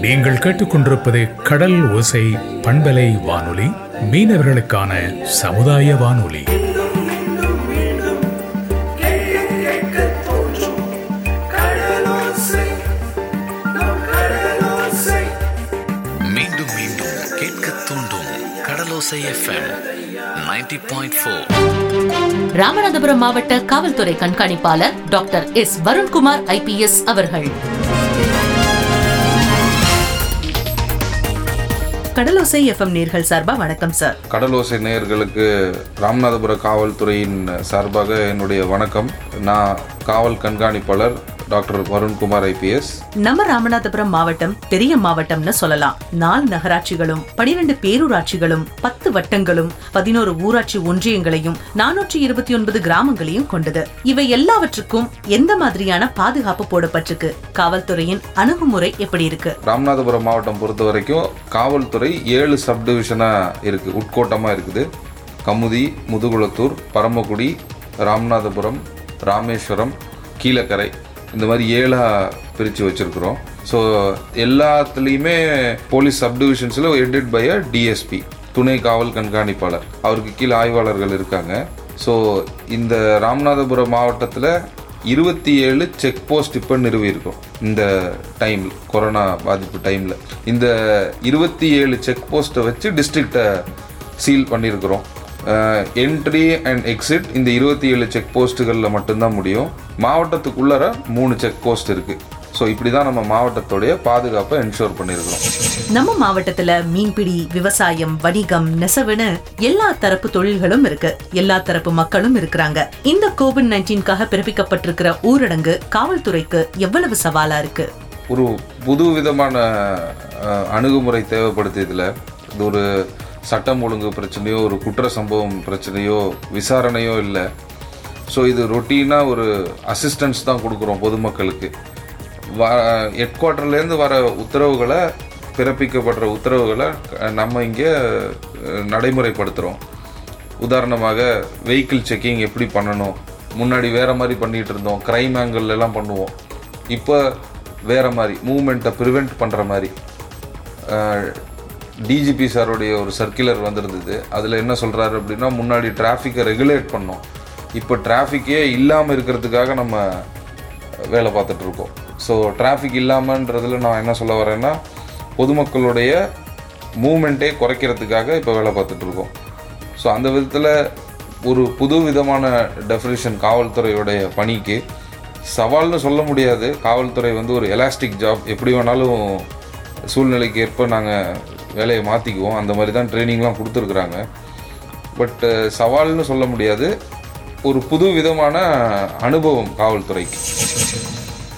நீங்கள் கேட்டுக்கொண்டிருப்பது கடல் ஓசை பண்பலை வானொலி மீனவர்களுக்கான சமுதாய வானொலி. மீண்டும் மீண்டும் கேட்க தூண்டும் கடலோசை எஃப்எம் ராமநாதபுரம் மாவட்ட காவல்துறை கண்காணிப்பாளர் டாக்டர் எஸ் வருண்குமார் ஐபிஎஸ் அவர்கள். கடலோசை எஃப்எம் நேர்கள் சார்பா வணக்கம் சார். கடலோசை நேயர்களுக்கு ராமநாதபுர காவல்துறையின் சார்பாக என்னுடைய வணக்கம். நான் காவல் கண்காணிப்பாளர் டாக்டர் வருண்குமார் ஐபிஎஸ். நம்ம ராமநாதபுரம் மாவட்டம் பெரிய மாவட்டம்னு சொல்லலாம். நாலு நகராட்சிகளும் பனிரெண்டு பேரூராட்சிகளும் பத்து வட்டங்களும் பதினோரு ஊராட்சி ஒன்றியங்களையும் நானூற்றி இருபத்தி ஒன்பது கிராமங்களையும் கொண்டது. இவை எல்லாவற்றுக்கும் எந்த மாதிரியான பாதுகாப்பு போடப்பட்டிருக்கு? காவல்துறையின் அணுகுமுறை எப்படி இருக்கு? ராமநாதபுரம் மாவட்டம் பொறுத்த வரைக்கும் காவல்துறை ஏழு சப் டிவிஷனாக இருக்குது உட்கோட்டமாக இருக்குது. கமுதி முதுகுளத்தூர் பரமக்குடி ராமநாதபுரம் ராமேஸ்வரம் கீழக்கரை. இந்த மாதிரி ஏழாக பிரித்து வச்சுருக்குறோம். ஸோ எல்லாத்துலேயுமே போலீஸ் சப் டிவிஷன்ஸில் ஹெட்டட் பை அ டிஎஸ்பி துணை காவல் கண்காணிப்பாளர். அவருக்கு கீழே ஆய்வாளர்கள் இருக்காங்க. ஸோ இந்த ராமநாதபுரம் மாவட்டத்தில் இருபத்தி ஏழு செக் போஸ்ட் இப்போ நிறுவியிருக்கோம். இந்த டைமில் கொரோனா பாதிப்பு டைமில் இந்த இருபத்தி ஏழு செக் போஸ்ட்டை வச்சு டிஸ்ட்ரிக்டை சீல் பண்ணியிருக்கிறோம். என்ட்ரி அண்ட் எக்ஸிட் இந்த இருபத்தி ஏழு செக் போஸ்ட்டுகளில் மட்டும்தான் முடியும். மாவட்டத்துக்குள்ளர மூணு செக் போஸ்ட் இருக்குது ஸோ இப்படி தான் நம்ம மாவட்டத்துடைய பாதுகாப்பை என்ஷோர் பண்ணியிருக்கிறோம் நம்ம மாவட்டத்துல மீன்பிடி விவசாயம் வணிகம் நெசவுன்னு எல்லா தரப்பு தொழில்களும் இருக்கு. எல்லா தரப்பு மக்களும் இருக்கிறாங்க. இந்த கோவிட் நைன்டீன்காக பிறப்பிக்கப்பட்டிருக்கிற ஊரடங்கு காவல்துறைக்கு எவ்வளவு சவாலா இருக்கு? ஒரு புது விதமான அணுகுமுறை தேவைப்படுது இதில் இது ஒரு சட்டம் ஒழுங்கு பிரச்சனையோ ஒரு குற்ற சம்பவம் பிரச்சனையோ விசாரணையோ இல்லை. ஸோ இது ரொட்டீனாக ஒரு அசிஸ்டன்ஸ் தான் கொடுக்குறோம் பொதுமக்களுக்கு. வ ஹெட் குவார்ட்டர்லேருந்து வர உத்தரவுகளை பிறப்பிக்கப்படுற உத்தரவுகளை நம்ம இங்கே நடைமுறைப்படுத்துகிறோம் உதாரணமாக வெஹிக்கிள் செக்கிங் எப்படி பண்ணணும்? முன்னாடி வேறு மாதிரி பண்ணிகிட்டு இருந்தோம். க்ரைம் ஆங்கிள்லாம் பண்ணுவோம். இப்போ வேறு மாதிரி மூமெண்ட்டை ப்ரிவெண்ட் பண்ணுற மாதிரி. டிஜிபி சாருடைய ஒரு சர்க்குலர் வந்திருந்தது. அதில் என்ன சொல்கிறாரு அப்படின்னா முன்னாடி டிராஃபிக்கை ரெகுலேட் பண்ணோம். இப்போ டிராஃபிக்கே இல்லாமல் இருக்கிறதுக்காக நம்ம வேலை பார்த்துட்ருக்கோம் ஸோ டிராஃபிக் இல்லாமன்றதில் நான் என்ன சொல்ல வரேன்னா பொதுமக்களுடைய மூமெண்ட்டே குறைக்கிறதுக்காக இப்போ வேலை பார்த்துட்ருக்கோம் ஸோ அந்த விதத்தில் ஒரு புது விதமான டெஃபினேஷன் காவல்துறையுடைய பணிக்கு சவால்னு சொல்ல முடியாது. காவல்துறை வந்து ஒரு எலாஸ்டிக் ஜாப் எப்படி வேணாலும் சூழ்நிலைக்கு ஏற்ப நாங்கள் வேலையை மாற்றிக்குவோம் அந்த மாதிரி தான் ட்ரைனிங்லாம் கொடுத்துருக்குறாங்க. பட் சவால்னு சொல்ல முடியாது. ஒரு புது விதமான அனுபவம் காவல்துறைக்கு.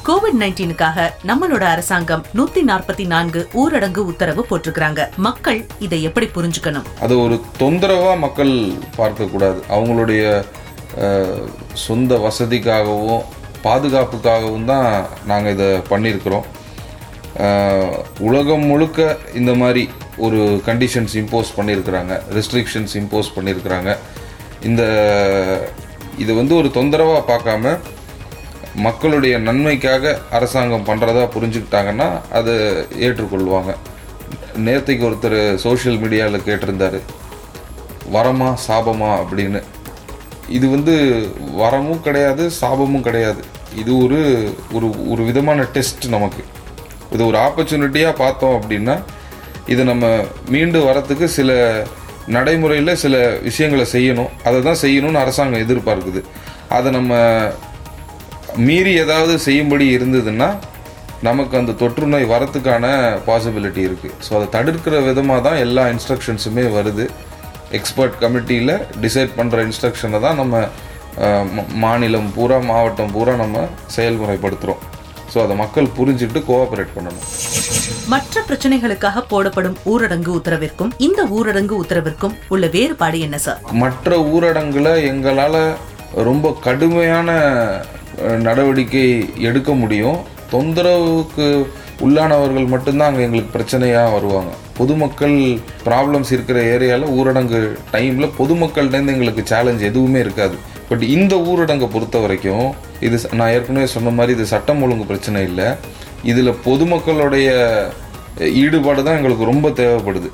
கோவிட் நைன்டீனுக்காக நம்மளோட அரசாங்கம் நூத்தி நாற்பத்தி நான்கு ஊரடங்கு உத்தரவு போட்டிருக்காங்க மக்கள் இதை எப்படி புரிஞ்சுக்கணும்? அது ஒரு தொந்தரவாக மக்கள் பார்க்கக்கூடாது அவங்களுடைய அஹ், சொந்த வசதிக்காகவும் பாதுகாப்புக்காகவும் தான் நாங்கள் இதை பண்ணியிருக்கிறோம். உலகம் முழுக்க இந்த மாதிரி ஒரு கண்டிஷன்ஸ் இம்போஸ் பண்ணியிருக்கிறாங்க ரெஸ்ட்ரிக்ஷன்ஸ் இம்போஸ் பண்ணியிருக்கிறாங்க இந்த இது வந்து ஒரு தொந்தரவாக பார்க்காம மக்களுடைய நன்மைக்காக அரசாங்கம் பண்ணுறதா புரிஞ்சுக்கிட்டாங்கன்னா அதை ஏற்றுக்கொள்வாங்க. நேர்த்திக்கு ஒருத்தர் சோஷியல் மீடியாவில் கேட்டிருந்தார் வரமா சாபமா? அப்படின்னு. இது வந்து வரமும் கிடையாது சாபமும் கிடையாது. இது ஒரு ஒரு ஒரு விதமான டெஸ்ட் நமக்கு. இது ஒரு ஆப்பர்ச்சுனிட்டியாக பார்த்தோம் அப்படின்னா இது நம்ம மீண்டு வரத்துக்கு சில நடைமுறையில் சில விஷயங்களை செய்யணும். அதை தான் செய்யணும்னு அரசாங்கம் எதிர்பார்க்குது. அதை நம்ம மீறி ஏதாவது செய்யும்படி இருந்ததுன்னா நமக்கு அந்த தொற்று நோய் வரத்துக்கான பாசிபிலிட்டி இருக்குது ஸோ அதை தடுக்கிற விதமாக தான் எல்லா இன்ஸ்ட்ரக்ஷன்ஸுமே வருது. எக்ஸ்பர்ட் கமிட்டியில் டிசைட் பண்ணுற இன்ஸ்ட்ரக்ஷனை தான் நம்ம மா- மாநிலம் பூரா மாவட்டம் பூரா நம்ம செயல்முறைப்படுத்துகிறோம் ஸோ அதை மக்கள் புரிஞ்சுட்டு கோஆப்ரேட் பண்ணணும். மற்ற பிரச்சனைகளுக்காக போடப்படும் ஊரடங்கு உத்தரவிற்கும் இந்த ஊரடங்கு உத்தரவிற்கும் உள்ள வேறுபாடு என்ன சார் மற்ற ஊரடங்குல எங்களால் ரொம்ப கடுமையான நடவடிக்கை எடுக்க முடியும். தொந்தரவுக்கு உள்ளானவர்கள் மட்டும்தான் அங்கே எங்களுக்கு பிரச்சனையாக வருவாங்க. பொதுமக்கள் ப்ராப்ளம்ஸ் இருக்கிற ஏரியாவில் ஊரடங்கு டைமில் பொதுமக்கள்கிட்டேருந்து எங்களுக்கு சேலஞ்ச் எதுவுமே இருக்காது. பட் இந்த ஊரடங்கை பொறுத்த வரைக்கும் இது நான் ஏற்கனவே சொன்ன மாதிரி இது சட்டம் ஒழுங்கு பிரச்சனை இல்லை. இதில் பொதுமக்களுடைய ஈடுபாடு தான் எங்களுக்கு ரொம்ப தேவைப்படுது.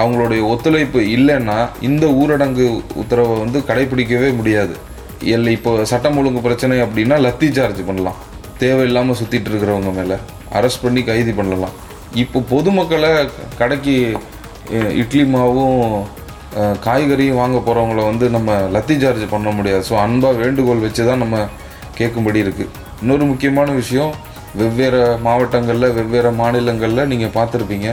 அவங்களுடைய ஒத்துழைப்பு இல்லைன்னா இந்த ஊரடங்கு உத்தரவை வந்து கடைபிடிக்கவே முடியாது. இல்லை இப்போ சட்டம் ஒழுங்கு பிரச்சனை அப்படின்னா லத்தி சார்ஜ் பண்ணலாம். தேவையில்லாமல் சுற்றிட்டு இருக்கிறவங்க மேலே அரெஸ்ட் பண்ணி கைது பண்ணலாம். இப்போ பொதுமக்களை கடைக்கு இட்லி மாவும் காய்கறியும் வாங்க போகிறவங்கள வந்து நம்ம லத்தி சார்ஜ் பண்ண முடியாது. ஸோ அன்பாக வேண்டுகோள் வச்சு தான் நம்ம கேட்கும்படி இருக்குது இன்னொரு முக்கியமான விஷயம் வெவ்வேறு மாவட்டங்களில் வெவ்வேறு மாநிலங்களில் நீங்கள் பார்த்துருப்பீங்க.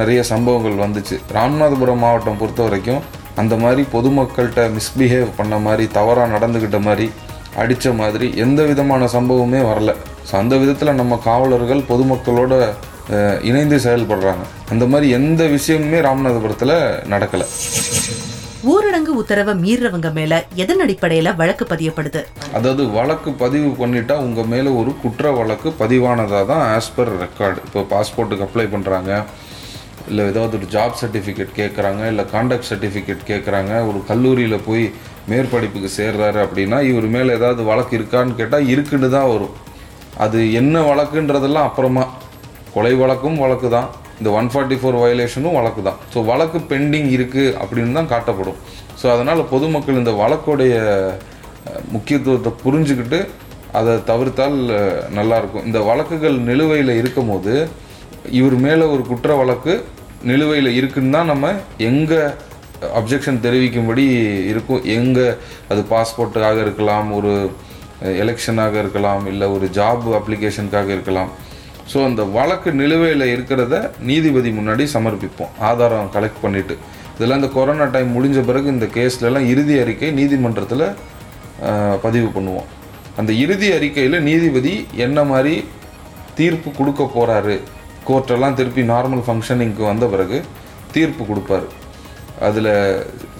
நிறைய சம்பவங்கள் வந்துச்சு. ராமநாதபுரம் மாவட்டம் பொறுத்த வரைக்கும் அந்த மாதிரி பொதுமக்கள்கிட்ட மிஸ்பிஹேவ் பண்ண மாதிரி தவறாக நடந்துக்கிட்ட மாதிரி அடித்த மாதிரி எந்த விதமான சம்பவமே வரல. ஸோ அந்த விதத்தில் நம்ம காவலர்கள் பொதுமக்களோட இணைந்து செயல்படுறாங்க. அந்த மாதிரி எந்த விஷயமுமே ராமநாதபுரத்தில் நடக்கலை. ஊரடங்கு உத்தரவை மீறவங்க மேல எதன் அடிப்படையில வழக்கு பதியப்படுது? அதாவது வழக்கு பதிவு பண்ணிட்டா உங்கள் மேலே ஒரு குற்ற வழக்கு பதிவானதாக தான் ஆஸ் பர் ரெக்கார்டு இப்போ பாஸ்போர்ட்டுக்கு அப்ளை பண்ணுறாங்க இல்லை ஏதாவது ஒரு ஜாப் சர்டிஃபிகேட் கேட்குறாங்க இல்லை காண்டாக்ட் சர்டிஃபிகேட் கேட்குறாங்க ஒரு கல்லூரியில் போய் மேற்படிப்புக்கு சேர்றாரு அப்படின்னா இவர் மேலே ஏதாவது வழக்கு இருக்கான்னு கேட்டால் இருக்குன்னு தான் வரும். அது என்ன வழக்குன்றதெல்லாம் அப்புறமா. கொலை வழக்கும் வழக்கு தான் இந்த ஒன் ஃபார்ட்டி ஃபோர் வயலேஷனும் வழக்கு தான். ஸோ வழக்கு பெண்டிங் இருக்குது அப்படின்னு தான் காட்டப்படும். ஸோ அதனால் பொதுமக்கள் இந்த வழக்குடைய முக்கியத்துவத்தை புரிஞ்சுக்கிட்டு அதை தவிர்த்தால் நல்லாயிருக்கும். இந்த வழக்குகள் நிலுவையில் இருக்கும் போது இவர் மேலே ஒரு குற்ற வழக்கு நிலுவையில் இருக்குன்னு தான் நம்ம எங்கே அப்ஜெக்ஷன் தெரிவிக்கும்படி இருக்கும். எங்கே அது பாஸ்போர்ட்டுக்காக இருக்கலாம் ஒரு எலெக்ஷனாக இருக்கலாம் இல்லை ஒரு ஜாப் அப்ளிகேஷனுக்காக இருக்கலாம். ஸோ அந்த வழக்கு நிலுவையில் இருக்கிறத நீதிபதி முன்னாடி சமர்ப்பிப்போம். ஆதாரம் கலெக்ட் பண்ணிவிட்டு இதெல்லாம் இந்த கொரோனா டைம் முடிஞ்ச பிறகு இந்த கேஸ்லலாம் இறுதி அறிக்கை நீதிமன்றத்தில் பதிவு பண்ணுவோம். அந்த இறுதி அறிக்கையில் நீதிபதி என்ன மாதிரி தீர்ப்பு கொடுக்க போகிறாரு கோர்ட்டெல்லாம் திருப்பி நார்மல் ஃபங்க்ஷனிங்க்கு வந்த பிறகு தீர்ப்பு கொடுப்பாரு. அதில்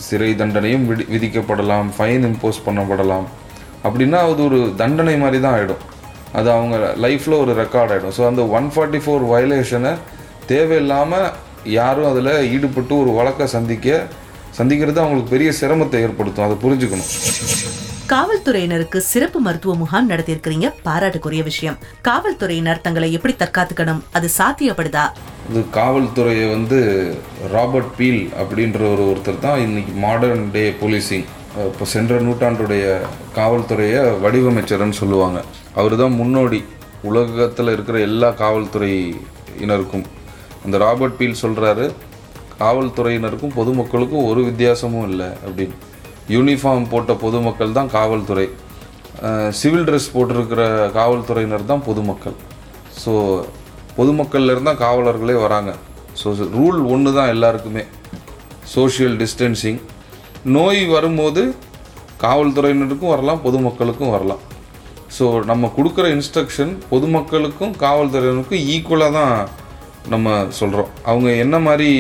சிறை தண்டனையும் விதி விதிக்கப்படலாம் ஃபைன் இம்போஸ் பண்ணப்படலாம். அப்படின்னா அது ஒரு தண்டனை மாதிரி தான் ஆகிடும் அது அவங்க லைஃப்பில் ஒரு ரெக்கார்ட் ஆகிடும் ஸோ அந்த ஒன் ஃபார்ட்டி ஃபோர் வயலேஷனை தேவையில்லாமல் யாரும் அதில் ஈடுபட்டு ஒரு வழக்கை சந்திக்க சந்திக்கிறது அவங்களுக்கு பெரிய சிரமத்தை ஏற்படுத்தும். அதை புரிஞ்சுக்கணும். காவல்துறையினருக்கு சிறப்பு மருத்துவ முகாம் நடத்தியிருக்கிறீங்க. பாராட்டுக்குரிய விஷயம். காவல்துறையினர் தங்களை எப்படி தற்காத்துக்கணும்? அது சாத்தியப்படுதா? இது காவல்துறையை வந்து ராபர்ட் பீல் அப்படின்ற ஒரு ஒருத்தர் தான் இன்னைக்கு மாடர்ன் டே போலீசிங் இப்போ சென்ற நூற்றாண்டுடைய காவல்துறையை வடிவமைச்சர்னு சொல்லுவாங்க. அவர் தான் முன்னோடி. உலகத்தில் இருக்கிற எல்லா காவல்துறையினருக்கும். அந்த ராபர்ட் பீல் சொல்கிறாரு காவல்துறையினருக்கும் பொதுமக்களுக்கும் ஒரு வித்தியாசமும் இல்லை அப்படின்னு. யூனிஃபார்ம் போட்ட பொதுமக்கள் தான் காவல்துறை. சிவில் ட்ரெஸ் போட்டிருக்கிற காவல்துறையினர் தான் பொதுமக்கள். ஸோ பொதுமக்கள்லேருந்து தான் காவலர்களே வராங்க. ஸோ ரூல் ஒன்று தான் எல்லாருக்குமே. Social distancing. நோய் வரும்போது காவல்துறையினருக்கும் வரலாம் பொதுமக்களுக்கும் வரலாம். ஸோ நம்ம கொடுக்குற இன்ஸ்ட்ரக்ஷன் பொதுமக்களுக்கும் காவல்துறையினருக்கும் ஈக்குவலாக தான் நம்ம சொல்கிறோம் அவங்க என்ன மாதிரி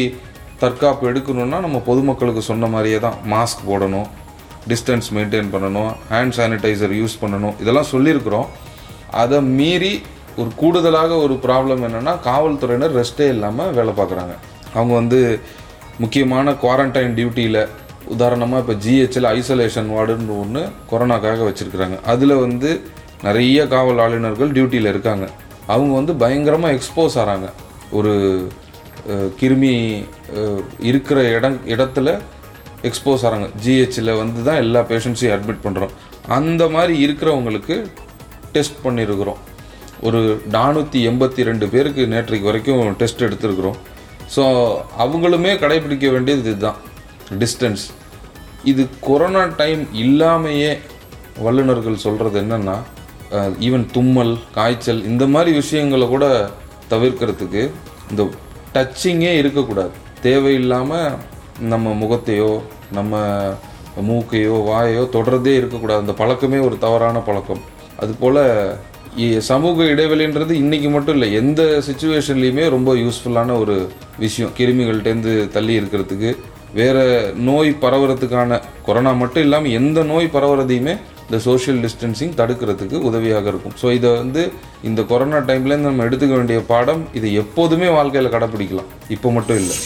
தற்காப்பு எடுக்கணும்னா நம்ம பொதுமக்களுக்கு சொன்ன மாதிரியே தான். மாஸ்க் போடணும் டிஸ்டன்ஸ் மெயின்டைன் பண்ணணும் ஹேண்ட் சானிடைசர் யூஸ் பண்ணணும். இதெல்லாம் சொல்லியிருக்கிறோம். அதை மீறி ஒரு கூடுதலாக ஒரு ப்ராப்ளம் என்னென்னா காவல்துறையினர் ரெஸ்ட்டே இல்லாமல் வேலை பார்க்குறாங்க. அவங்க வந்து முக்கியமான குவாரண்டைன் டியூட்டியில் உதாரணமாக இப்போ ஜிஹெச்சில் ஐசோலேஷன் வார்டுன்னு ஒன்று கொரோனாக்காக வச்சுருக்குறாங்க. அதில் வந்து நிறைய காவல் ஆளுநர்கள் டியூட்டியில் இருக்காங்க. அவங்க வந்து பயங்கரமாக எக்ஸ்போஸ் ஆகிறாங்க ஒரு கிருமி இருக்கிற இடம் இடத்துல எக்ஸ்போஸ் ஆகிறாங்க ஜிஹெச்சில் வந்து தான் எல்லா பேஷண்ட்ஸையும் அட்மிட் பண்ணுறோம் அந்த மாதிரி இருக்கிறவங்களுக்கு டெஸ்ட் பண்ணியிருக்கிறோம் ஒரு நானூற்றி எண்பத்தி ரெண்டு பேருக்கு நேற்றைக்கு வரைக்கும் டெஸ்ட் எடுத்திருக்கிறோம். ஸோ அவங்களுமே கடைபிடிக்க வேண்டியது இதுதான். டிஸ்டன்ஸ் இது கொரோனா டைம் இல்லாமையே வல்லுநர்கள் சொல்கிறது என்னென்னா ஈவன் தும்மல் காய்ச்சல் இந்த மாதிரி விஷயங்களை கூட தவிர்க்கிறதுக்கு இந்த டச்சிங்கே இருக்கக்கூடாது. தேவையில்லாமல் நம்ம முகத்தையோ நம்ம மூக்கையோ வாயோ தொடர்றதே இருக்கக்கூடாது. அந்த பழக்கமே ஒரு தவறான பழக்கம். அதுபோல் சமூக இடைவெளின்றது இன்றைக்கி மட்டும் இல்லை எந்த சுச்சுவேஷன்லேயுமே ரொம்ப யூஸ்ஃபுல்லான ஒரு விஷயம். கிருமிகள்கிட்டேருந்து தள்ளி இருக்கிறதுக்கு வேற நோய் பரவுறதுக்கான கொரோனா மட்டும் இல்லாமல் எந்த நோய் பரவுறதையுமே இந்த சோஷியல் டிஸ்டன்சிங் தடுக்கிறதுக்கு உதவியாக இருக்கும். ஸோ இதை வந்து இந்த கொரோனா டைம்லேருந்து நம்ம எடுத்துக்க வேண்டிய பாடம் இதை எப்போதுமே வாழ்க்கையில் கடைப்பிடிக்கலாம். இப்போ மட்டும் இல்லை.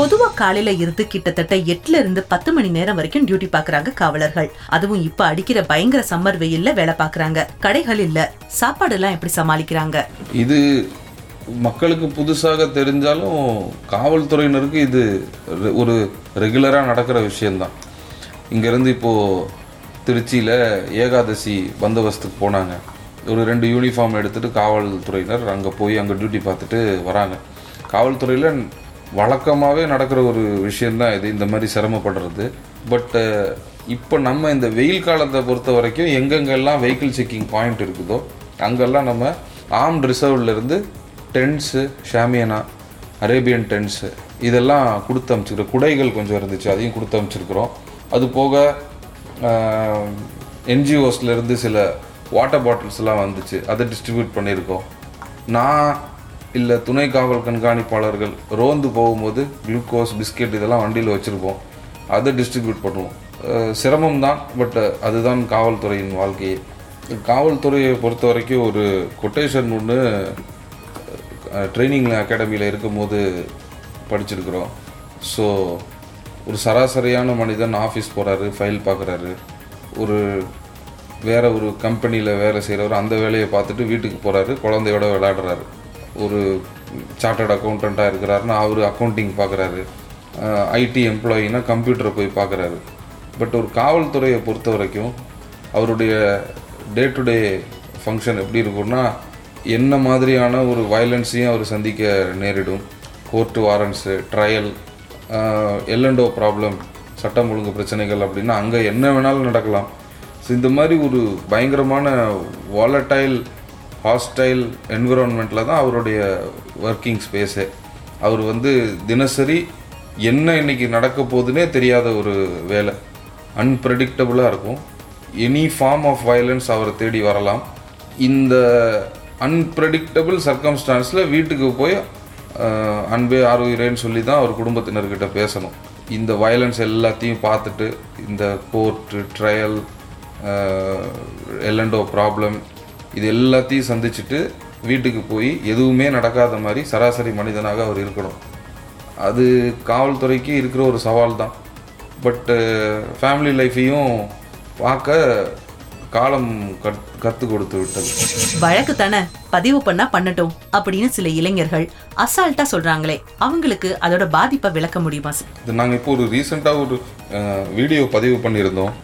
பொதுவா காலையில இருந்து கிட்டத்தட்ட எட்டுல இருந்து பத்து மணி நேரம் வரைக்கும் டியூட்டி பாக்குறாங்க காவலர்கள். அதுவும் இப்ப அடிக்கிற பயங்கர சம்மர் வெயில்ல வேலை பாக்குறாங்க. கடைகள் இல்ல. சாப்பாடு எல்லாம் எப்படி சமாளிக்கிறாங்க? இது மக்களுக்கு புதுசாக தெரிஞ்சாலும் காவல்துறையினருக்கு இது ஒரு ரெகுலராக நடக்கிற விஷயந்தான் இங்கேருந்து இப்போது திருச்சியில் ஏகாதசி பந்தோபஸ்துக்கு போனாங்க. ஒரு ரெண்டு யூனிஃபார்ம் எடுத்துகிட்டு காவல்துறையினர் அங்கே போய் அங்கே டியூட்டி பார்த்துட்டு வராங்க. காவல்துறையில் வழக்கமாகவே நடக்கிற ஒரு விஷயந்தான் இது. இந்த மாதிரி சிரமப்படுறது. பட்டு இப்போ நம்ம இந்த வெயில் காலத்தை பொறுத்த வரைக்கும் எங்கெங்கெல்லாம் வெஹிக்கிள் செக்கிங் பாயிண்ட் இருக்குதோ அங்கெல்லாம் நம்ம ஆர்ம்ட் ரிசர்வ்லேருந்து டென்ட்ஸு ஷாமியானா அரேபியன் டென்ட்ஸு இதெல்லாம் கொடுத்து அனுப்பிச்சிருக்கிறோம் குடைகள் கொஞ்சம் இருந்துச்சு அதையும் கொடுத்து அமுச்சிருக்கிறோம் அது போக என்ஜிஓஸ்லேருந்து சில வாட்டர் பாட்டில்ஸ்லாம் வந்துச்சு. அதை டிஸ்ட்ரிபியூட் பண்ணியிருக்கோம். நான் இல்லை துணை காவல் கண்காணிப்பாளர்கள் ரோந்து போகும்போது குளுக்கோஸ் பிஸ்கெட் இதெல்லாம் வண்டியில் வச்சுருப்போம். அதை டிஸ்ட்ரிபியூட் பண்ணுவோம். சிரமம் தான் பட் அதுதான் காவல்துறையின் வாழ்க்கையே. காவல்துறையை பொறுத்த வரைக்கும் ஒரு கொட்டேஷன் ஒன்று ட்ரைனிங் அகாடமியில் இருக்கும்போது படிச்சிருக்கிறோம். ஸோ ஒரு சராசரியான மனிதன் ஆஃபீஸ் போகிறாரு ஃபைல் பார்க்குறாரு ஒரு வேறு ஒரு கம்பெனியில் வேலை செய்கிறவர் அந்த வேலையை பார்த்துட்டு வீட்டுக்கு போகிறாரு குழந்தையோட விளையாடுறாரு. ஒரு சார்ட்டர்ட் அக்கௌண்டண்ட்டாக இருக்கிறாருன்னா அவர் அக்கௌண்டிங் பார்க்குறாரு ஐடி எம்ப்ளாயினா கம்ப்யூட்டரை போய் பார்க்குறாரு பட் ஒரு காவல்துறையை பொறுத்த வரைக்கும் அவருடைய டே டு டே ஃபங்க்ஷன் எப்படி இருக்கும்னா என்ன மாதிரியான ஒரு வயலன்ஸையும் அவர் சந்திக்க நேரிடும். கோர்ட்டு வாரண்ட்ஸு ட்ரையல் எல்லண்டோ ப்ராப்ளம் சட்டம் ஒழுங்கு பிரச்சனைகள் அப்படின்னா அங்கே என்ன வேணாலும் நடக்கலாம். ஸோ இந்த மாதிரி ஒரு பயங்கரமான வாலட்டைல் ஹாஸ்டைல் என்விரான்மெண்ட்டில் தான் அவருடைய ஒர்க்கிங் ஸ்பேஸே அவர் வந்து தினசரி என்ன இன்றைக்கி நடக்க போகுதுன்னே தெரியாத ஒரு வேலை. அன்பிரடிக்டபுளாக இருக்கும். எனி ஃபார்ம் ஆஃப் வயலன்ஸ் அவரை தேடி வரலாம். இந்த அன்பிரடிக்டபிள் சர்க்கம்ஸ்டான்ஸில் வீட்டுக்கு போய் அன்பே ஆறுயிரேன்னு சொல்லி தான் அவர் குடும்பத்தினர்கிட்ட பேசணும். இந்த வயலன்ஸ் எல்லாத்தையும் பார்த்துட்டு இந்த கோர்ட்டு ட்ரையல் எல்லண்டோ ப்ராப்ளம் இது எல்லாத்தையும் சந்திச்சுட்டு வீட்டுக்கு போய் எதுவுமே நடக்காத மாதிரி சராசரி மனிதனாக அவர் இருக்கணும். அது காவல்துறைக்கு இருக்கிற ஒரு சவால் தான் பட்டு ஃபேமிலி லைஃப்பையும் பார்க்க காலம் கத் கற்றுக் கொடுத்து விட்டது. வழக்கு தானே? பதிவு பண்ணா பண்ணட்டும் அப்படின்னு சில இளைஞர்கள் அசால்ட்டா சொல்றாங்களே. அவங்களுக்கு அதோட பாதிப்பை விளக்க முடியுமா சார் நாங்கள் இப்போ ஒரு ரீசெண்டாக ஒரு வீடியோ பதிவு பண்ணியிருந்தோம்.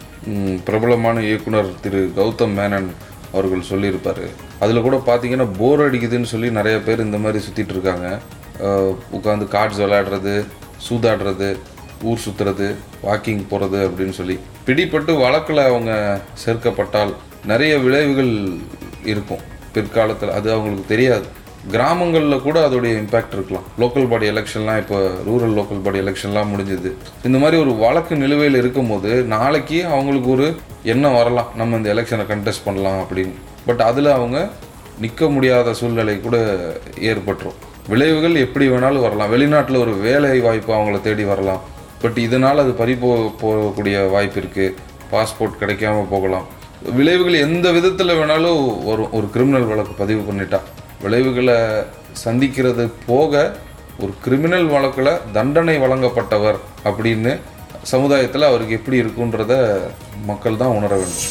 பிரபலமான இயக்குனர் திரு கௌதம் மேனன் அவர்கள் சொல்லியிருப்பார். அதில் கூட பார்த்தீங்கன்னா போர் அடிக்குதுன்னு சொல்லி நிறைய பேர் இந்த மாதிரி சுற்றிட்டு இருக்காங்க. உட்காந்து கார்ட்ஸ் விளையாடுறது சூதாடுறது ஊர் சுற்றுறது வாக்கிங் போகிறது அப்படின்னு சொல்லி பிடிப்பட்டு வழக்கில் அவங்க சேர்க்கப்பட்டால் நிறைய விளைவுகள் இருக்கும். பிற்காலத்தில் அது அவங்களுக்கு தெரியாது. கிராமங்களில் கூட அதோடைய இம்பேக்ட் இருக்கலாம். லோக்கல் பாடி எலெக்ஷன்லாம் இப்போ ரூரல் லோக்கல் பாடி எலெக்ஷன்லாம் முடிஞ்சது. இந்த மாதிரி ஒரு வழக்கு நிலுவையில் இருக்கும்போது நாளைக்கு அவங்களுக்கு ஒரு எண்ணம் வரலாம். நம்ம இந்த எலெக்ஷனை கண்டெஸ்ட் பண்ணலாம் அப்படின்னு. பட் அதில் அவங்க நிற்க முடியாத சூழ்நிலை கூட ஏற்பட்டுரும். விளைவுகள் எப்படி வேணாலும் வரலாம். வெளிநாட்டில் ஒரு வேலை வாய்ப்பு அவங்கள தேடி வரலாம். பட் இதனால் அது பறி போ போகக்கூடிய வாய்ப்பு இருக்குது பாஸ்போர்ட் கிடைக்காம போகலாம். விளைவுகள் எந்த விதத்தில் வேணாலும் வரும். ஒரு கிரிமினல் வழக்கு பதிவு பண்ணிட்டா. விளைவுகளை சந்திக்கிறது போக ஒரு கிரிமினல் வழக்கில் தண்டனை வழங்கப்பட்டவர் அப்படின்னு சமுதாயத்தில் அவருக்கு எப்படி இருக்குன்றத மக்கள் தான் உணர வேண்டும்.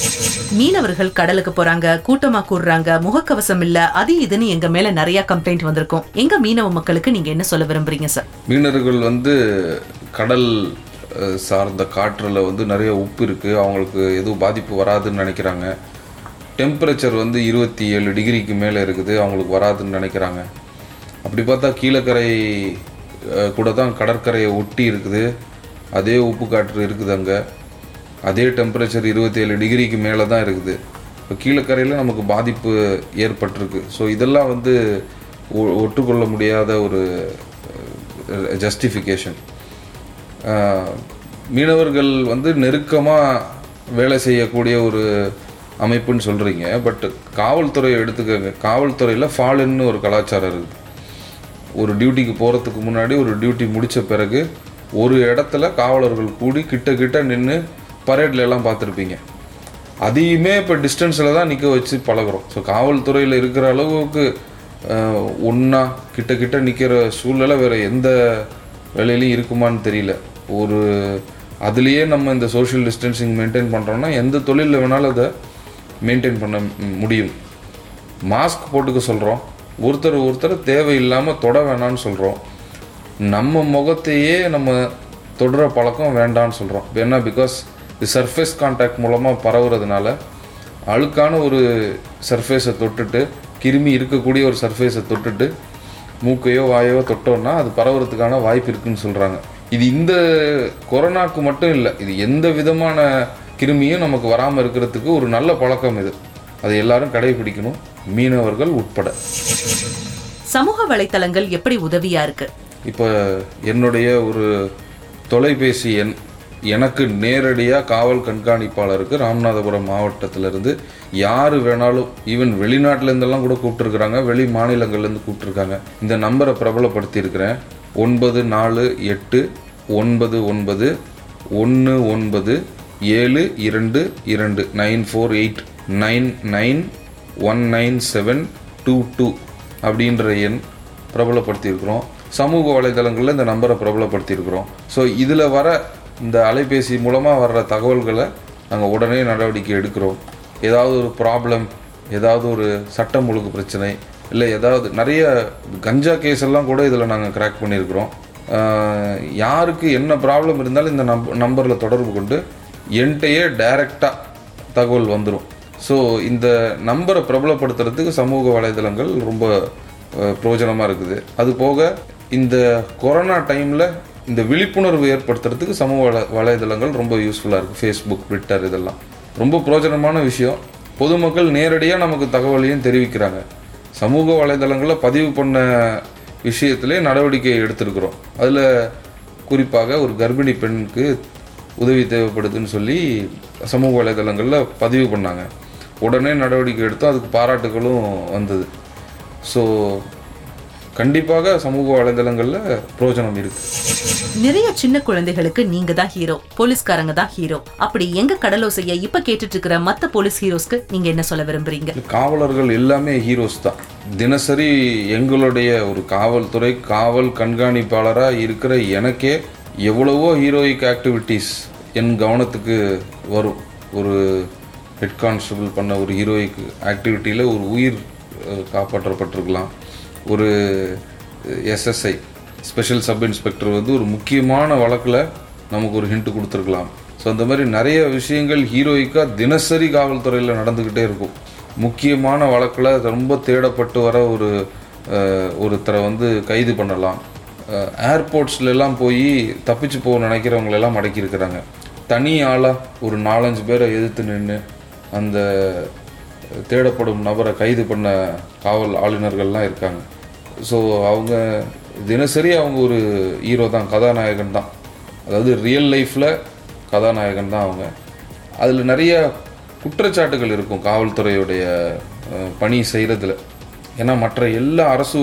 மீனவர்கள் கடலுக்கு போறாங்க கூட்டமா கூடுறாங்க முகக்கவசம் இல்ல அது இதுன்னு எங்க மேல நிறைய கம்ப்ளைண்ட் வந்திருக்கும். எங்க மீனவ மக்களுக்கு நீங்க என்ன சொல்ல விரும்புறீங்க சார் மீனவர்கள் வந்து கடல் சார்ந்த காற்றில் வந்து நிறைய உப்பு இருக்குது அவங்களுக்கு எதுவும் பாதிப்பு வராதுன்னு நினைக்கிறாங்க. டெம்பரேச்சர் வந்து இருபத்தி ஏழு டிகிரிக்கு மேலே இருக்குது. அவங்களுக்கு வராதுன்னு நினைக்கிறாங்க. அப்படி பார்த்தா கீழக்கரை கூட தான் கடற்கரையை ஒட்டி இருக்குது. அதே உப்பு காற்று இருக்குது அங்கே. அதே டெம்பரேச்சர் இருபத்தி ஏழு டிகிரிக்கு மேலே தான் இருக்குது. இப்போ கீழக்கரையில் நமக்கு பாதிப்பு ஏற்பட்டிருக்கு. ஸோ இதெல்லாம் வந்து ஒ- ஒட்டுக்கொள்ள முடியாத ஒரு ஜஸ்டிஃபிகேஷன் மீனவர்கள் வந்து நெருக்கமாக வேலை செய்யக்கூடிய ஒரு அமைப்புன்னு சொல்கிறீங்க பட் காவல்துறையை எடுத்துக்கங்க. காவல்துறையில் ஃபாலின்னு ஒரு கலாச்சாரம் இருக்குது. ஒரு டியூட்டிக்கு போகிறதுக்கு முன்னாடி ஒரு டியூட்டி முடித்த பிறகு ஒரு இடத்துல காவலர்கள் கூடி கிட்ட கிட்ட நின்று பரேட்ல எல்லாம் பார்த்துருப்பீங்க. அதையுமே இப்போ டிஸ்டன்ஸில் தான் நிற்க வச்சு பழகுறோம். ஸோ காவல்துறையில் இருக்கிற அளவுக்கு ஒன்றா கிட்ட கிட்ட நிற்கிற சூழ்நிலை வேறு எந்த வேலையிலையும் இருக்குமான்னு தெரியல. ஒரு அதுலேயே நம்ம இந்த சோஷியல் டிஸ்டன்சிங் மெயின்டைன் பண்ணுறோன்னா எந்த தொழிலில் வேணாலும் அதை மெயின்டைன் பண்ண முடியும். மாஸ்க் போட்டுக்க சொல்கிறோம் ஒருத்தர் ஒருத்தர் தேவையில்லாமல் தொட வேணாம்னு சொல்கிறோம் நம்ம முகத்தையே நம்ம தொடுற பழக்கம் வேண்டாம்னு சொல்கிறோம் ஏன்னா பிகாஸ் இது சர்ஃபேஸ் கான்டாக்ட் மூலமாக பரவுறதுனால அழுக்கான ஒரு சர்ஃபேஸை தொட்டுட்டு கிருமி இருக்கக்கூடிய ஒரு சர்ஃபேஸை தொட்டுட்டு மூக்கையோ வாயோ தொட்டோன்னா அது பரவுறதுக்கான வாய்ப்பு இருக்குதுன்னு சொல்கிறாங்க இது இந்த கொரோனாக்கு மட்டும் இல்லை இது எந்த விதமான கிருமியும் நமக்கு வராமல் இருக்கிறதுக்கு ஒரு நல்ல பழக்கம் இது. அதை எல்லாரும் கடைபிடிக்கணும் மீனவர்கள் உட்பட. சமூக வலைத்தளங்கள் எப்படி உதவியா இருக்குது இப்போ என்னுடைய ஒரு தொலைபேசி எண் எனக்கு நேரடியாக காவல் கண்காணிப்பாளருக்கு ராமநாதபுரம் மாவட்டத்திலிருந்து யார் வேணாலும் ஈவன் வெளிநாட்டிலேருந்தெல்லாம் கூட கூப்பிட்டுருக்குறாங்க வெளி மாநிலங்கள்லேருந்து கூப்பிட்டுருக்காங்க. இந்த நம்பரை பிரபலப்படுத்தியிருக்கிறேன். ஒன்பது நாலு எட்டு ஒன்பது ஒன்பது ஒன்று ஒன்பது ஏழு இரண்டு இரண்டு nine four eight nine nine one nine seven two two அப்படின்ற எண் பிரபலப்படுத்தியிருக்கிறோம். சமூக வலைதளங்களில் இந்த நம்பரை பிரபலப்படுத்தியிருக்கிறோம். ஸோ இதில் வர இந்த அலைபேசி மூலமாக வர்ற தகவல்களை நாங்கள் உடனே நடவடிக்கை எடுக்கிறோம். ஏதாவது ஒரு ப்ராப்ளம் ஏதாவது ஒரு சட்டம் ஒழுங்கு பிரச்சனை இல்லை ஏதாவது நிறைய கஞ்சா கேஸ் எல்லாம் கூட இதில் நாங்கள் கிராக் பண்ணியிருக்கிறோம். யாருக்கு என்ன ப்ராப்ளம் இருந்தாலும் இந்த நம்ப நம்பரில் தொடர்பு கொண்டு என்கிட்டயே டைரெக்டாக தகவல் வந்துடும் ஸோ இந்த நம்பரை பிரபலப்படுத்துறதுக்கு சமூக வலைதளங்கள் ரொம்ப பிரயோஜனமாக இருக்குது. அது போக இந்த கொரோனா டைமில் இந்த விழிப்புணர்வு ஏற்படுத்துறதுக்கு சமூக வலை வலைதளங்கள் ரொம்ப யூஸ்ஃபுல்லாக இருக்குது ஃபேஸ்புக் ட்விட்டர் இதெல்லாம். ரொம்ப பிரோஜனமான விஷயம். பொதுமக்கள் நேரடியாக நமக்கு தகவலையும் தெரிவிக்கிறாங்க. சமூக வலைதளங்களில் பதிவு பண்ண விஷயத்திலே நடவடிக்கை எடுத்திருக்கிறோம். அதில் குறிப்பாக ஒரு கர்ப்பிணி பெண்ணுக்கு உதவி தேவைப்படுதுன்னு சொல்லி சமூக வலைதளங்களில் பதிவு பண்ணாங்க. உடனே நடவடிக்கை எடுத்தோம். அதுக்கு பாராட்டுகளும் வந்தது. ஸோ கண்டிப்பாக சமூக வலைதளங்களில் பிரயோஜனம் இருக்குது நிறைய சின்ன குழந்தைகளுக்கு நீங்க தான் ஹீரோ போலீஸ்காரங்க தான் ஹீரோ. அப்படி எங்க கடலோசைய இப்ப கேட்டுட்டு இருக்கிற மத்த போலீஸ் ஹீரோஸ்க்கு நீங்க என்ன சொல்ல விரும்புறீங்க? காவலர்கள் எல்லாமே ஹீரோஸ் தான். தினசரி எங்களுடைய ஒரு காவல்துறை காவல் கண்காணிப்பாளராக இருக்கிற எனக்கே எவ்வளவோ ஹீரோயிக் ஆக்டிவிட்டீஸ் என் கவனத்துக்கு வரும். ஒரு ஹெட் கான்ஸ்டபிள் பண்ண ஒரு ஹீரோயிக் ஆக்டிவிட்டியில் ஒரு உயிர் காப்பாற்றப்பட்டிருக்கலாம். ஒரு எஸ்எஸ்ஐ ஸ்பெஷல் சப் இன்ஸ்பெக்டர் வந்து ஒரு முக்கியமான வழக்கில் நமக்கு ஒரு ஹிண்ட் கொடுத்துருக்கலாம். ஸோ அந்த மாதிரி நிறைய விஷயங்கள் ஹீரோயிக்காக தினசரி காவல்துறையில் நடந்துக்கிட்டே இருக்கும். முக்கியமான வழக்கில் ரொம்ப தேடப்பட்டு வர ஒரு ஒருத்தரை வந்து கைது பண்ணலாம். ஏர்போர்ட்ஸ்லாம் போய் தப்பிச்சு போக நினைக்கிறவங்களெல்லாம் மடக்கியிருக்கிறாங்க தனி ஆளாக ஒரு நாலஞ்சு பேரை எதிர்த்து நின்று அந்த தேடப்படும் நபரை கைது பண்ண காவல் ஆளுநர்கள்லாம் இருக்காங்க. ஸோ அவங்க தினசரி அவங்க ஒரு ஹீரோ தான் கதாநாயகன் தான். அதாவது ரியல் லைஃப்பில் கதாநாயகன் தான் அவங்க. அதில் நிறைய குற்றச்சாட்டுகள் இருக்கும் காவல்துறையுடைய பணி செய்கிறதுல ஏன்னா மற்ற எல்லா அரசு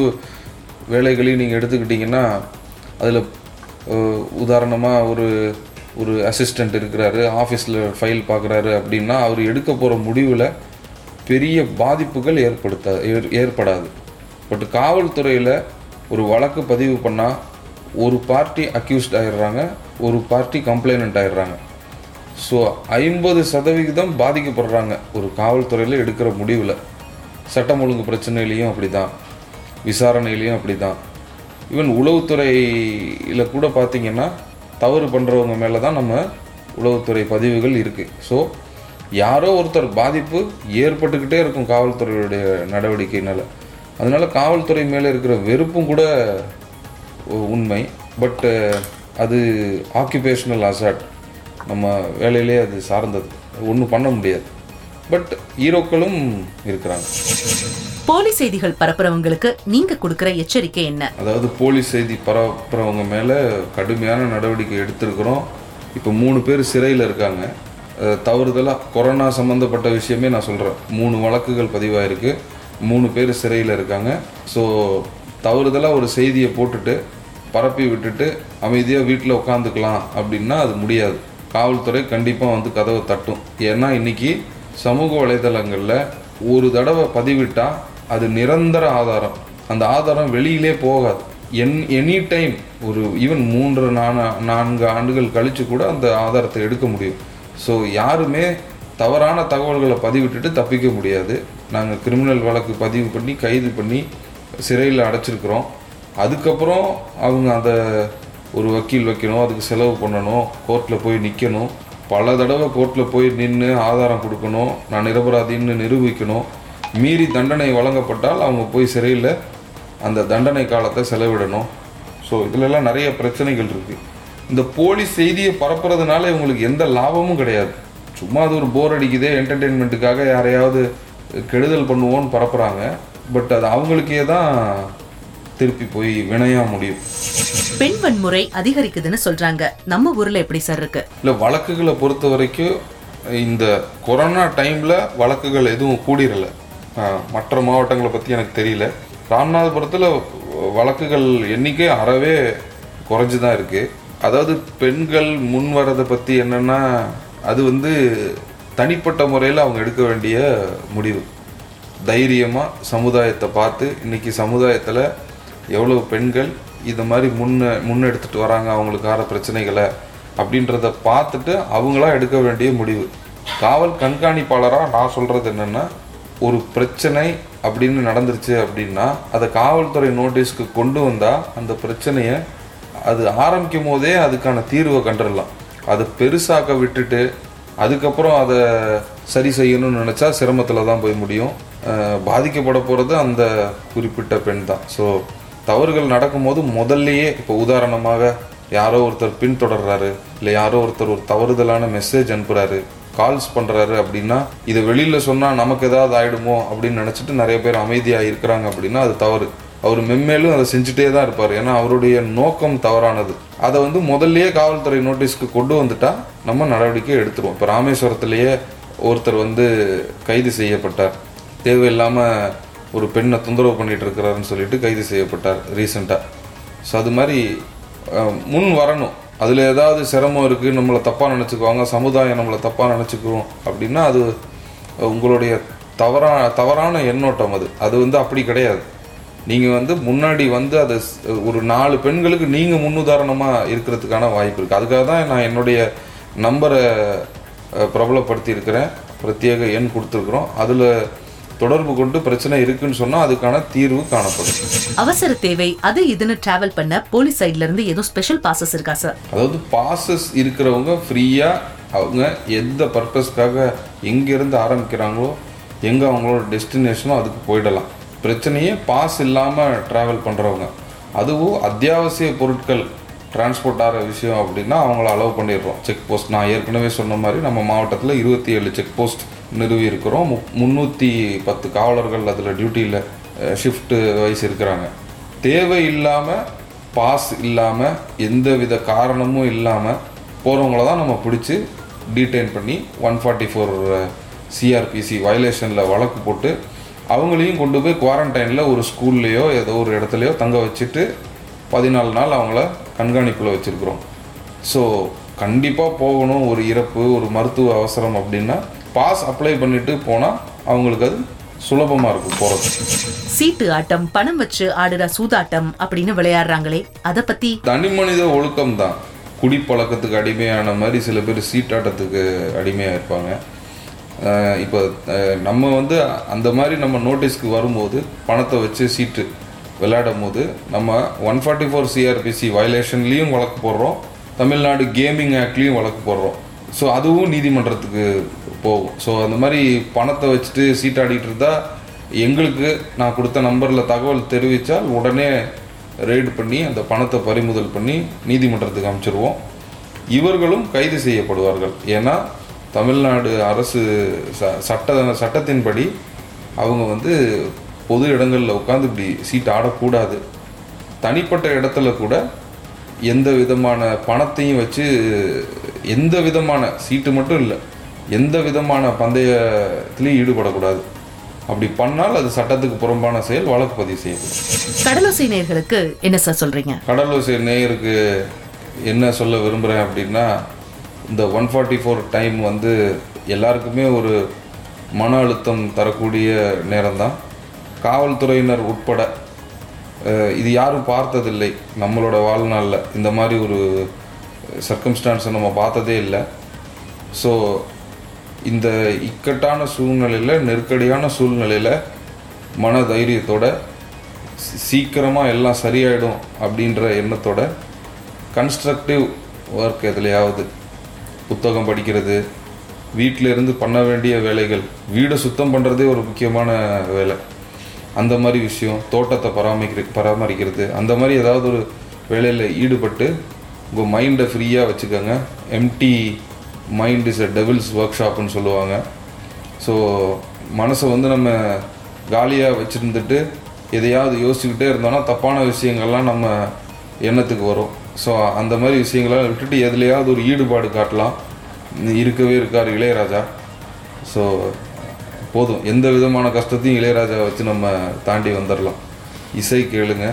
வேலைகளையும் நீங்கள் எடுத்துக்கிட்டிங்கன்னா அதில் உதாரணமாக ஒரு ஒரு அசிஸ்டண்ட் இருக்கிறாரு ஆஃபீஸில் ஃபைல் பார்க்குறாரு அப்படின்னா அவர் எடுக்க போகிற முடிவில் பெரிய பாதிப்புகள் ஏற்படுத்த ஏற்படாது. பட் காவல்துறையில் ஒரு வழக்கு பதிவு பண்ணால் ஒரு பார்ட்டி அக்யூஸ்ட் ஆகிடுறாங்க ஒரு பார்ட்டி கம்ப்ளைனண்ட் ஆயிடுறாங்க. ஸோ ஐம்பது சதவிகிதம் பாதிக்கப்படுறாங்க. ஒரு காவல்துறையில் எடுக்கிற முடிவில். சட்டம் ஒழுங்கு பிரச்சனையிலையும் அப்படி தான் விசாரணையிலையும் அப்படி தான் ஈவன் உளவுத்துறையில் கூட பார்த்திங்கன்னா தவறு பண்ணுறவங்க மேலே தான் நம்ம உளவுத்துறை பதிவுகள் இருக்குது ஸோ யாரோ ஒருத்தர் பாதிப்பு ஏற்பட்டுக்கிட்டே இருக்கும் காவல்துறையுடைய நடவடிக்கையினால். அதனால காவல்துறை மேலே இருக்கிற வெறுப்பும் கூட உண்மை. பட் அது ஆக்குபேஷனல் அசாட் நம்ம வேலையிலே அது சார்ந்தது. ஒன்றும் பண்ண முடியாது. பட் ஹீரோக்களும் இருக்கிறாங்க. போலி செய்திகள் பரப்புறவங்களுக்கு நீங்க கொடுக்கிற எச்சரிக்கை என்ன? அதாவது போலீஸ் செய்தி பரப்புறவங்க மேலே கடுமையான நடவடிக்கை எடுத்திருக்கிறோம். இப்போ மூணு பேர் சிறையில் இருக்காங்க. தவறுதலாக கொரோனா சம்மந்தப்பட்ட விஷயமே நான் சொல்கிறேன் மூணு வழக்குகள் பதிவாயிருக்கு. மூணு பேர் சிறையில் இருக்காங்க. ஸோ தவறுதலாக ஒரு செய்தியை போட்டுட்டு பரப்பி விட்டுட்டு அமைதியாக வீட்டில் உட்காந்துக்கலாம் அப்படின்னா அது முடியாது. காவல்துறை கண்டிப்பாக வந்து கதவை தட்டும். ஏன்னா இன்னைக்கு சமூக வலைதளங்களில் ஒரு தடவை பதிவிட்டால் அது நிரந்தர ஆதாரம். அந்த ஆதாரம் வெளியிலே போகாது. என் எனி டைம் ஒரு ஈவன் மூன்று நான நான்கு ஆண்டுகள் கழித்து கூட அந்த ஆதாரத்தை எடுக்க முடியும். ஸோ யாருமே தவறான தகவல்களை பதிவிட்டுட்டு தப்பிக்க முடியாது. நாங்கள் கிரிமினல் வழக்கு பதிவு பண்ணி கைது பண்ணி சிறையில் அடைச்சிருக்கிறோம். அதுக்கப்புறம் அவங்க அந்த ஒரு வக்கீல் வைக்கணும் அதுக்கு செலவு பண்ணணும் கோர்ட்டில் போய் நிற்கணும் பல தடவை கோர்ட்டில் போய் நின்று ஆதாரம் கொடுக்கணும் நான் நிரபராதின்னு நிரூபிக்கணும். மீறி தண்டனை வழங்கப்பட்டால் அவங்க போய் சிறையில் அந்த தண்டனை காலத்தை செலவிடணும். ஸோ இதிலெல்லாம் நிறைய பிரச்சனைகள் இருக்குது இந்த போலி செய்தியை பரப்புறதுனால இவங்களுக்கு எந்த லாபமும் கிடையாது. சும்மா அது ஒரு போர் அடிக்குதே என்டர்டெயின்மெண்ட்டுக்காக யாரையாவது கெடுதல் பண்ணுவோன்னு பரப்புகிறாங்க பட் அது அவங்களுக்கே தான் திருப்பி போய் வினையா முடியும். பெண் வன்முறை அதிகரிக்குதுன்னு சொல்றாங்க. நம்ம ஊர்ல எப்படி சார் இருக்கு? இல்லை வழக்குகளை பொறுத்த வரைக்கும் இந்த கொரோனா டைமில் வழக்குகள் எதுவும் கூடிரல. மற்ற மாவட்டங்களை பற்றி எனக்கு தெரியல. ராமநாதபுரத்தில் வழக்குகள் எண்ணிக்கை அறவே குறைஞ்சு தான் இருக்குது அதாவது பெண்கள் முன் வரதை பற்றி என்னென்னா அது வந்து தனிப்பட்ட முறையில் அவங்க எடுக்க வேண்டிய முடிவு. தைரியமாக சமுதாயத்தை பார்த்து இன்றைக்கி சமுதாயத்தில் எவ்வளோ பெண்கள் இது மாதிரி முன்ன முன்னெடுத்துட்டு வராங்க அவங்களுக்கான பிரச்சனைகளை அப்படின்றத பார்த்துட்டு அவங்களா எடுக்க வேண்டிய முடிவு. காவல் கண்காணிப்பாளராக நான் சொல்கிறது என்னென்னா ஒரு பிரச்சனை அப்படின்னு நடந்துருச்சு அப்படின்னா அதை காவல்துறை நோட்டீஸ்க்கு கொண்டு வந்தால் அந்த பிரச்சனையை அது ஆரம்பிக்கும் போதே அதுக்கான தீர்வை கண்டுடலாம் அதை பெருசாக்க விட்டுட்டு அதுக்கப்புறம் அதை சரி செய்யணும்னு நினச்சா சிரமத்தில் தான் போய் முடியும். பாதிக்கப்பட போகிறது அந்த குறிப்பிட்ட பெண் தான். ஸோ தவறுகள் நடக்கும்போது முதல்லையே இப்போ உதாரணமாக யாரோ ஒருத்தர் பின்தொடர்றாரு இல்லை யாரோ ஒருத்தர் ஒரு தவறுதலான மெசேஜ் அனுப்புகிறாரு கால்ஸ் பண்ணுறாரு அப்படின்னா இதை வெளியில் சொன்னால் நமக்கு ஏதாவது ஆகிடுமோ அப்படின்னு நினச்சிட்டு நிறைய பேர் அமைதியாக இருக்கிறாங்க அப்படின்னா அது தவறு. அவர் மென்மேலும் அதை செஞ்சுட்டே தான் இருப்பார். ஏன்னா அவருடைய நோக்கம் தவறானது. அதை வந்து முதல்லயே காவல்துறை நோட்டீஸ்க்கு கொண்டு வந்துட்டா நம்ம நடவடிக்கை எடுத்துருவோம். இப்போ ராமேஸ்வரத்துலேயே ஒருத்தர் வந்து கைது செய்யப்பட்டார். தேவையில்லாமல் ஒரு பெண்ணை தொந்தரவு பண்ணிகிட்டு இருக்கிறாருன்னு சொல்லிட்டு கைது செய்யப்பட்டார் ரீசெண்டாக ஸோ அது மாதிரி முன் வரணும். அதில் ஏதாவது சிரமம் இருக்குது நம்மளை தப்பாக நினச்சிக்குவாங்க சமுதாயம் நம்மளை தப்பாக நினச்சிக்குவோம் அப்படின்னா அது உங்களுடைய தவறா தவறான எண்ணோட்டம் அது. அது வந்து அப்படி கிடையாது. நீங்கள் வந்து முன்னாடி வந்து அதை ஒரு நாலு பெண்களுக்கு நீங்கள் முன்னுதாரணமாக இருக்கிறதுக்கான வாய்ப்பு இருக்குது அதுக்காக தான் நான் என்னுடைய நம்பரை அஹ், பிரபலப்படுத்தி இருக்கிறேன் பிரத்யேக எண் கொடுத்துருக்குறோம். அதில் தொடர்பு கொண்டு பிரச்சனை இருக்குன்னு சொன்னால் அதுக்கான தீர்வு காணப்படும். அவசர தேவை. அது இதுன்னு டிராவல் பண்ண போலீஸ் சைட்ல இருந்து ஏதோ ஸ்பெஷல் பாசஸ் இருக்கா சார் அதாவது பாசஸ் இருக்கிறவங்க ஃப்ரீயாக அவங்க எந்த பர்பஸ்க்காக எங்கேருந்து ஆரம்பிக்கிறாங்களோ எங்கே அவங்களோட டெஸ்டினேஷனோ அதுக்கு போயிடலாம். பிரச்சனையே பாஸ் இல்லாமல் ட்ராவல் பண்ணுறவங்க அதுவும் அத்தியாவசிய பொருட்கள் டிரான்ஸ்போர்ட் ஆகிற விஷயம் அப்படின்னா அவங்கள அலோவ் பண்ணிடுறோம். செக் போஸ்ட் நான் ஏற்கனவே சொன்ன மாதிரி நம்ம மாவட்டத்தில் இருபத்தி ஏழு செக் போஸ்ட் நிறுவி இருக்கிறோம் மு முந்நூற்றி பத்து காவலர்கள் அதில் டியூட்டியில் ஷிஃப்ட்டு வைஸ் இருக்கிறாங்க. தேவை இல்லாமல் பாஸ் இல்லாமல் எந்த வித காரணமும் இல்லாமல் போகிறவங்கள தான் நம்ம பிடிச்சி டீடைன் பண்ணி ஒன் ஃபார்ட்டி ஃபோர் சிஆர்பிசி வயலேஷனில் வழக்கு போட்டு அவங்களையும் கொண்டு போய் குவாரண்டைனில் ஒரு ஸ்கூல்லையோ ஏதோ ஒரு இடத்துலையோ தங்க வச்சுட்டு பதினாலு நாள் அவங்கள கண்காணிப்பில் வச்சுருக்குறோம். ஸோ கண்டிப்பாக போகணும் ஒரு இறப்பு ஒரு மருத்துவ அவசரம் அப்படின்னா பாஸ் அப்ளை பண்ணிட்டு போனால் அவங்களுக்கு அது சுலபமாக இருக்கும் போகிறது சீட்டு ஆட்டம் பணம் வச்சு ஆடுற சூதாட்டம் அப்படின்னு விளையாடுறாங்களே அத பத்தி? தனி மனித ஒழுக்கம் தான் குடிப்பழக்கத்துக்கு அடிமையான மாதிரி சில பேர் சீட்டாட்டத்துக்கு அடிமையாக இருப்பாங்க. இப்போ நம்ம வந்து அந்த மாதிரி நம்ம நோட்டீஸ்க்கு வரும்போது பணத்தை வச்சு சீட்டு விளையாடும் போது நம்ம ஒன் ஃபார்ட்டி ஃபோர் சிஆர்பிசி வயலேஷன்லேயும் வழக்கு போடுறோம் தமிழ்நாடு கேமிங் ஆக்ட்லேயும் வழக்கு போடுறோம். ஸோ அதுவும் நீதிமன்றத்துக்கு போகும். ஸோ அந்த மாதிரி பணத்தை வச்சுட்டு சீட்டாடிட்டு இருந்தா எங்களுக்கு நான் கொடுத்த நம்பரில் தகவல் தெரிவித்தால் உடனே ரெய்டு பண்ணி அந்த பணத்தை பறிமுதல் பண்ணி நீதிமன்றத்துக்கு அமைச்சிருவோம். இவர்களும் கைது செய்யப்படுவார்கள். ஏன்னா தமிழ்நாடு அரசு ச சட்ட சட்டத்தின்படி அவங்க வந்து பொது இடங்களில் உட்காந்து இப்படி சீட் ஆடக்கூடாது. தனிப்பட்ட இடத்துல கூட எந்த விதமான பணத்தையும் வச்சு எந்த விதமான சீட்டு மட்டும் இல்லை எந்த விதமான பந்தயத்திலையும் ஈடுபடக்கூடாது. அப்படி பண்ணால் அது சட்டத்துக்கு புறம்பான செயல் வழக்கு பதிவு செய்யப்படும். கடலோசை நேயர்களுக்கு என்ன சார் சொல்றீங்க? கடலோசை நேயருக்கு என்ன சொல்ல விரும்புகிறேன் அப்படின்னா இந்த ஒன் ஃபார்ட்டி ஃபோர் டைம் வந்து எல்லாருக்குமே ஒரு மன அழுத்தம் தரக்கூடிய நேரம்தான். காவல்துறையினர் உட்பட இது யாரும் பார்த்ததில்லை நம்மளோட வாழ்நாளில். இந்த மாதிரி ஒரு சர்க்கம்ஸ்டான்ஸை நம்ம பார்த்ததே இல்லை. ஸோ இந்த இக்கட்டான சூழ்நிலையில் நெருக்கடியான சூழ்நிலையில் மன தைரியத்தோட சீக்கிரமாக எல்லாம் சரியாயிடும் அப்படின்ற எண்ணத்தோட கன்ஸ்ட்ரக்டிவ் ஒர்க் எதுலையாவது புத்தகம் படிக்கிறது வீட்டில இருந்து பண்ண வேண்டிய வேலைகள் வீடை சுத்தம் பண்ணுறதே ஒரு முக்கியமான வேலை. அந்த மாதிரி விஷயம் தோட்டத்தை பராமரிக்கிற பராமரிக்கிறது அந்த மாதிரி ஏதாவது ஒரு வேலையில் ஈடுபட்டு உங்கள் மைண்டை ஃப்ரீயாக வச்சுக்கோங்க. Empty mind is a devil's work ஷாப்னு சொல்லுவாங்க. ஸோ மனசை வந்து நம்ம காலியாக வச்சுருந்துட்டு எதையாவது யோசிச்சுக்கிட்டே இருந்தோம்னா தப்பான விஷயங்கள்லாம் நம்ம எண்ணத்துக்கு வரும். ஸோ அந்த மாதிரி விஷயங்களெல்லாம் விட்டுட்டு எதுலையாவது ஒரு ஈடுபாடு காட்டலாம். இருக்கவே இருக்கார் இளையராஜா. ஸோ போதும். எந்த விதமான கஷ்டத்தையும் இளையராஜா வச்சு நம்ம தாண்டி வந்துடலாம் இசை கேளுங்க.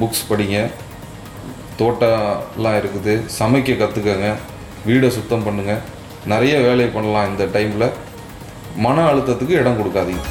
புக்ஸ் படிங்க. தோட்டம்லாம் இருக்குது. சமைக்க கற்றுக்கங்க வீடை சுத்தம் பண்ணுங்கள் நிறைய வேலை பண்ணலாம் இந்த டைமில் மன அழுத்தத்துக்கு இடம் கொடுக்காதீங்க.